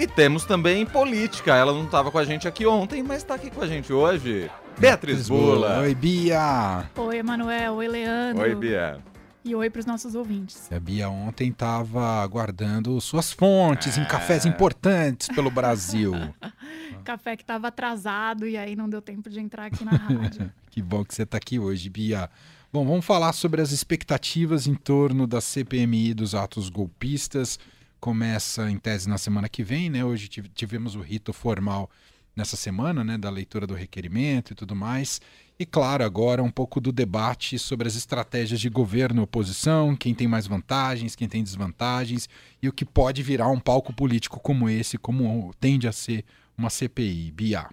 E temos também política. Ela não estava com a gente aqui ontem, mas está aqui com a gente hoje. Beatriz Bula. Oi, Bia. Oi, Emanuel. Oi, Leandro. Oi, Bia. E oi para os nossos ouvintes. A Bia ontem estava guardando suas fontes é... em cafés importantes pelo Brasil. Café que estava atrasado e aí não deu tempo de entrar aqui na rádio. que bom que você está aqui hoje, Bia. Bom, vamos falar sobre as expectativas em torno da CPMI dos atos golpistas. Começa em tese na semana que vem, né? Hoje tivemos o rito formal nessa semana, né, da leitura do requerimento e tudo mais. E claro, agora um pouco do debate sobre as estratégias de governo e oposição, quem tem mais vantagens, quem tem desvantagens, e o que pode virar um palco político como esse, como tende a ser uma CPI, BIA.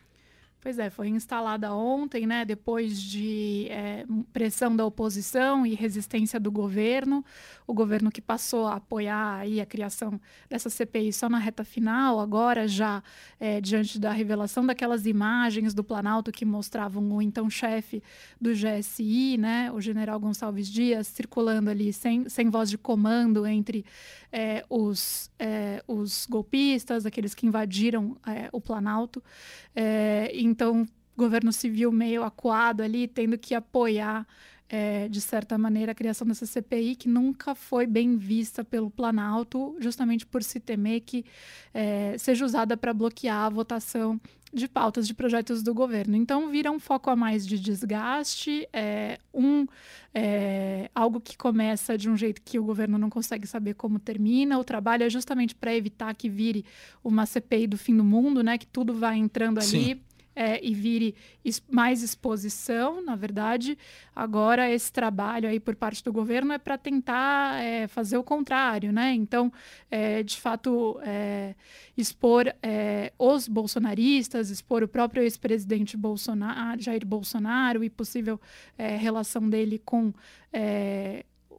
Pois é, foi instalada ontem, né, depois de é, pressão da oposição e resistência do governo, o governo que passou a apoiar aí a criação dessa CPI só na reta final, agora já é, diante da revelação daquelas imagens do Planalto que mostravam o então chefe do GSI, né, o general Gonçalves Dias, circulando ali sem, sem voz de comando entre é, os, é, os golpistas, aqueles que invadiram é, o Planalto. É, então, o governo civil meio acuado ali, tendo que apoiar é, de certa maneira, a criação dessa CPI, que nunca foi bem vista pelo Planalto, justamente por se temer que é, seja usada para bloquear a votação de pautas de projetos do governo. Então, vira um foco a mais de desgaste, é, um, é, algo que começa de um jeito que o governo não consegue saber como termina. O trabalho é justamente para evitar que vire uma CPI do fim do mundo, né? Que tudo vai entrando ali. Sim é, e vire mais exposição, na verdade. Agora, esse trabalho aí por parte do governo é para tentar é, fazer o contrário, né? Então, é, de fato, é, expor é, os bolsonaristas, expor o próprio ex-presidente Bolsonaro, Jair Bolsonaro e possível é, relação dele com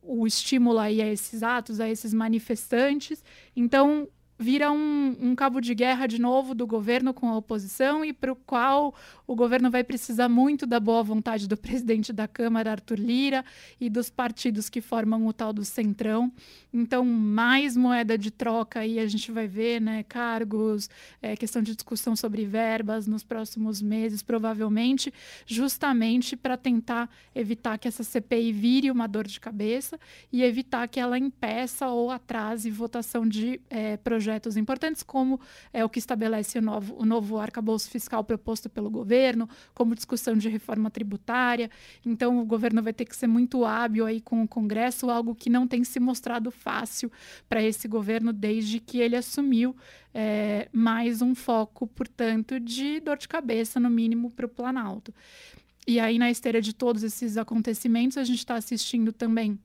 o estímulo aí a esses atos, a esses manifestantes. Então, vira um, um, cabo de guerra de novo do governo com a oposição e para o qual o governo vai precisar muito da boa vontade do presidente da Câmara, Arthur Lira, e dos partidos que formam o tal do Centrão. Então, mais moeda de troca aí a gente vai ver, né? Cargos, é, questão de discussão sobre verbas nos próximos meses, provavelmente, justamente para tentar evitar que essa CPI vire uma dor de cabeça e evitar que ela impeça ou atrase votação de é, projetos projetos importantes, como é o que estabelece o novo, o novo arcabouço fiscal proposto pelo governo, como discussão de reforma tributária. Então, o governo vai ter que ser muito hábil aí com o Congresso, algo que não tem se mostrado fácil para esse governo desde que ele assumiu. É, mais um foco, portanto, de dor de cabeça, no mínimo, para o Planalto. E aí, na esteira de todos esses acontecimentos, a gente está assistindo também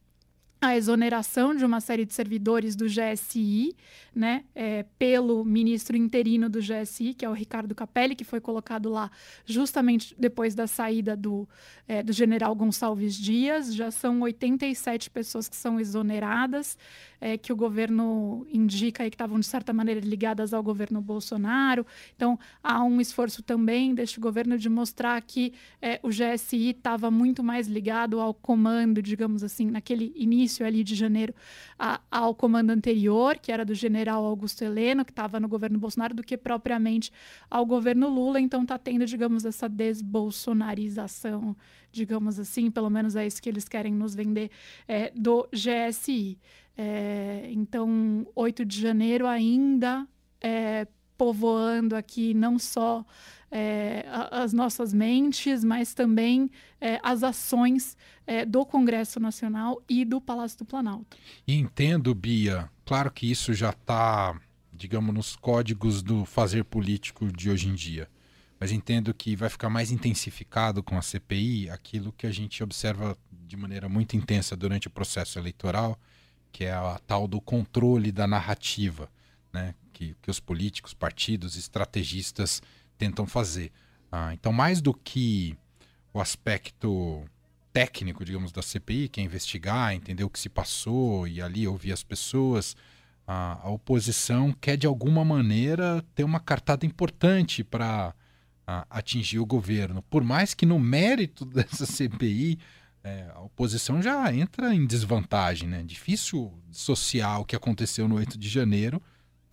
a exoneração de uma série de servidores do GSI, né, é, pelo ministro interino do GSI, que é o Ricardo Capelli, que foi colocado lá justamente depois da saída do, é, do general Gonçalves Dias. Já são 87 pessoas que são exoneradas, é, que o governo indica aí que estavam, de certa maneira, ligadas ao governo Bolsonaro. Então, há um esforço também deste governo de mostrar que é, o GSI estava muito mais ligado ao comando, digamos assim, naquele início início ali de janeiro a, ao comando anterior, que era do general Augusto Heleno, que estava no governo Bolsonaro, do que propriamente ao governo Lula. Então está tendo, digamos, essa desbolsonarização, digamos assim, pelo menos é isso que eles querem nos vender, é, do GSI. É, então, 8 de janeiro ainda é, povoando aqui não só é, as nossas mentes, mas também é, as ações é, do Congresso Nacional e do Palácio do Planalto. Entendo, Bia, claro que isso já está, digamos, nos códigos do fazer político de hoje em dia. Mas entendo que vai ficar mais intensificado com a CPI aquilo que a gente observa de maneira muito intensa durante o processo eleitoral, que é a tal do controle da narrativa, né? Que, que os políticos, partidos, estrategistas tentam fazer. Ah, então, mais do que o aspecto técnico, digamos, da CPI, que é investigar, entender o que se passou e ali ouvir as pessoas, a, a oposição quer de alguma maneira ter uma cartada importante para atingir o governo. Por mais que no mérito dessa CPI é, a oposição já entra em desvantagem, né? Difícil social o que aconteceu no 8 de janeiro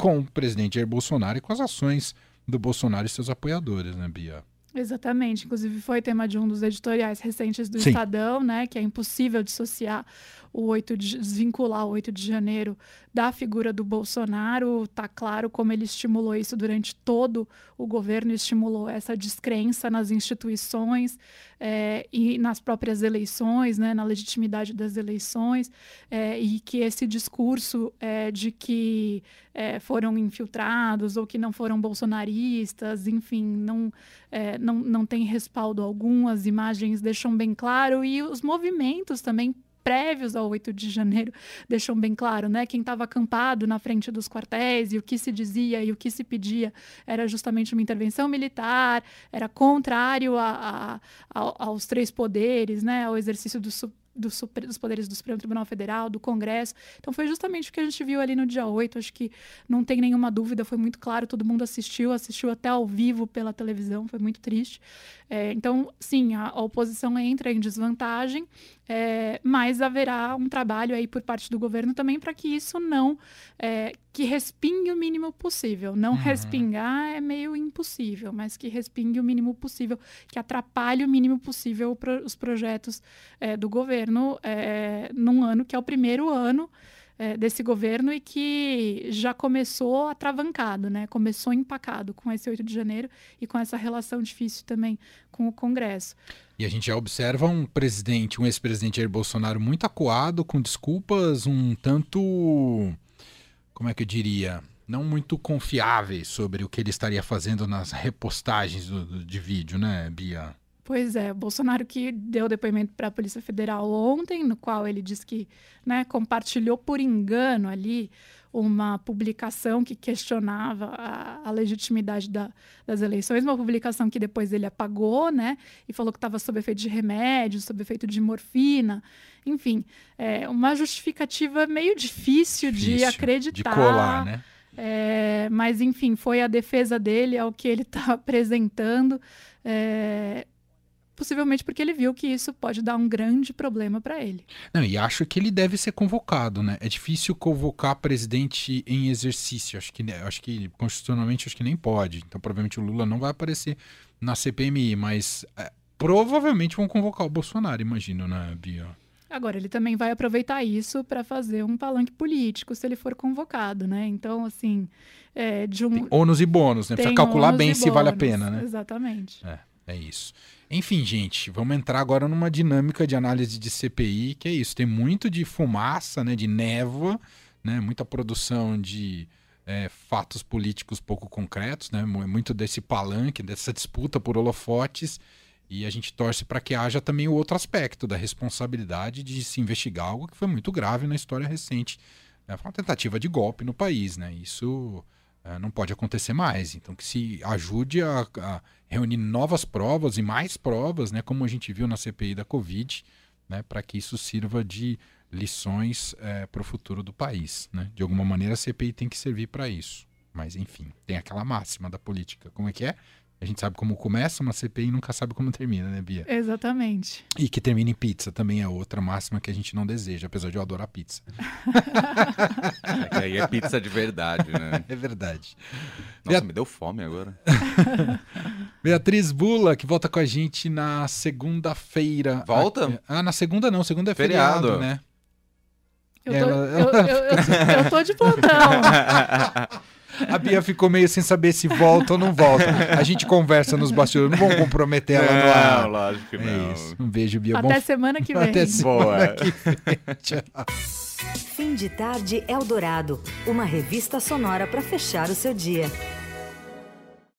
com o presidente Jair Bolsonaro e com as ações do Bolsonaro e seus apoiadores, né, Bia? Exatamente. Inclusive, foi tema de um dos editoriais recentes do Sim. Estadão, né? Que é impossível dissociar o 8 de, desvincular o 8 de janeiro da figura do Bolsonaro. Está claro como ele estimulou isso durante todo o governo, estimulou essa descrença nas instituições é, e nas próprias eleições, né, na legitimidade das eleições, é, e que esse discurso é, de que foram infiltrados ou que não foram bolsonaristas, enfim, não, não, não tem respaldo algum, as imagens deixam bem claro, e os movimentos também prévios ao 8 de janeiro deixam bem claro, né? Quem estava acampado na frente dos quartéis e o que se dizia e o que se pedia era justamente uma intervenção militar, era contrário a, a, aos três poderes, né? Ao exercício do, do super, dos poderes do Supremo Tribunal Federal, do Congresso. Então foi justamente o que a gente viu ali no dia 8. Acho que não tem nenhuma dúvida, foi muito claro, todo mundo assistiu, assistiu até ao vivo pela televisão, foi muito triste. É, então, sim, a, a, oposição entra em desvantagem, é, mas haverá um trabalho aí por parte do governo também para que isso não é, que respingue o mínimo possível. Não uhum. respingar é meio impossível, mas que respingue o mínimo possível, que atrapalhe o mínimo possível pro, os projetos é, do governo é, num ano que é o primeiro ano é, desse governo e que já começou atravancado, né? Começou empacado com esse 8 de janeiro e com essa relação difícil também com o Congresso. E a gente já observa um presidente, um ex-presidente Jair Bolsonaro muito acuado, com desculpas um tanto, como é que eu diria, não muito confiáveis sobre o que ele estaria fazendo nas repostagens do, do, de vídeo, né, Bia? Pois é, Bolsonaro que deu depoimento para a Polícia Federal ontem, no qual ele disse que né, compartilhou por engano ali uma publicação que questionava a, a legitimidade da, das eleições, uma publicação que depois ele apagou, né? E falou que estava sob efeito de remédio, sob efeito de morfina. Enfim, é uma justificativa meio difícil, difícil de acreditar. De colar, né? É, mas, enfim, foi a defesa dele, ao que ele está apresentando. É, possivelmente porque ele viu que isso pode dar um grande problema para ele. Não, e acho que ele deve ser convocado, né? É difícil convocar presidente em exercício. Acho que, acho que constitucionalmente acho que nem pode. Então provavelmente o Lula não vai aparecer na CPMI, mas é, provavelmente vão convocar o Bolsonaro, imagino, né, Bia? Agora, ele também vai aproveitar isso para fazer um palanque político se ele for convocado, né? Então, assim, é, de um... Tem ônus e bônus, né? Precisa calcular bem se vale a pena, né? Exatamente. É, é isso. Enfim, gente, vamos entrar agora numa dinâmica de análise de CPI, que é isso. Tem muito de fumaça, né, de névoa, né, muita produção de é, fatos políticos pouco concretos, né, muito desse palanque, dessa disputa por holofotes. E a gente torce para que haja também o outro aspecto da responsabilidade de se investigar algo que foi muito grave na história recente. Né, foi uma tentativa de golpe no país, né? Isso não pode acontecer mais. Então, que se ajude a, a, reunir novas provas e mais provas, né, como a gente viu na CPI da Covid, né, para que isso sirva de lições é, para o futuro do país. Né? De alguma maneira, a CPI tem que servir para isso. Mas, enfim, tem aquela máxima da política. Como é que é? A gente sabe como começa uma CPI e nunca sabe como termina, né, Bia? Exatamente. E que termina em pizza também é outra máxima que a gente não deseja, apesar de eu adorar pizza. é que aí é pizza de verdade, né? É verdade. Nossa, Beat... me deu fome agora. Beatriz Bula, que volta com a gente na segunda-feira. Volta? Ah, na segunda não, segunda é feriado, feriado né? Eu tô, Ela... eu, eu, eu, eu tô de plantão. A Bia ficou meio sem saber se volta ou não volta. A gente conversa nos bastidores, não vamos comprometer ela no ar. Não, lógico que é não. Isso. Um beijo, Bia. Até Bom... semana que vem. Até semana Boa. que vem. Tchau. Fim de tarde Eldorado, uma revista sonora para fechar o seu dia.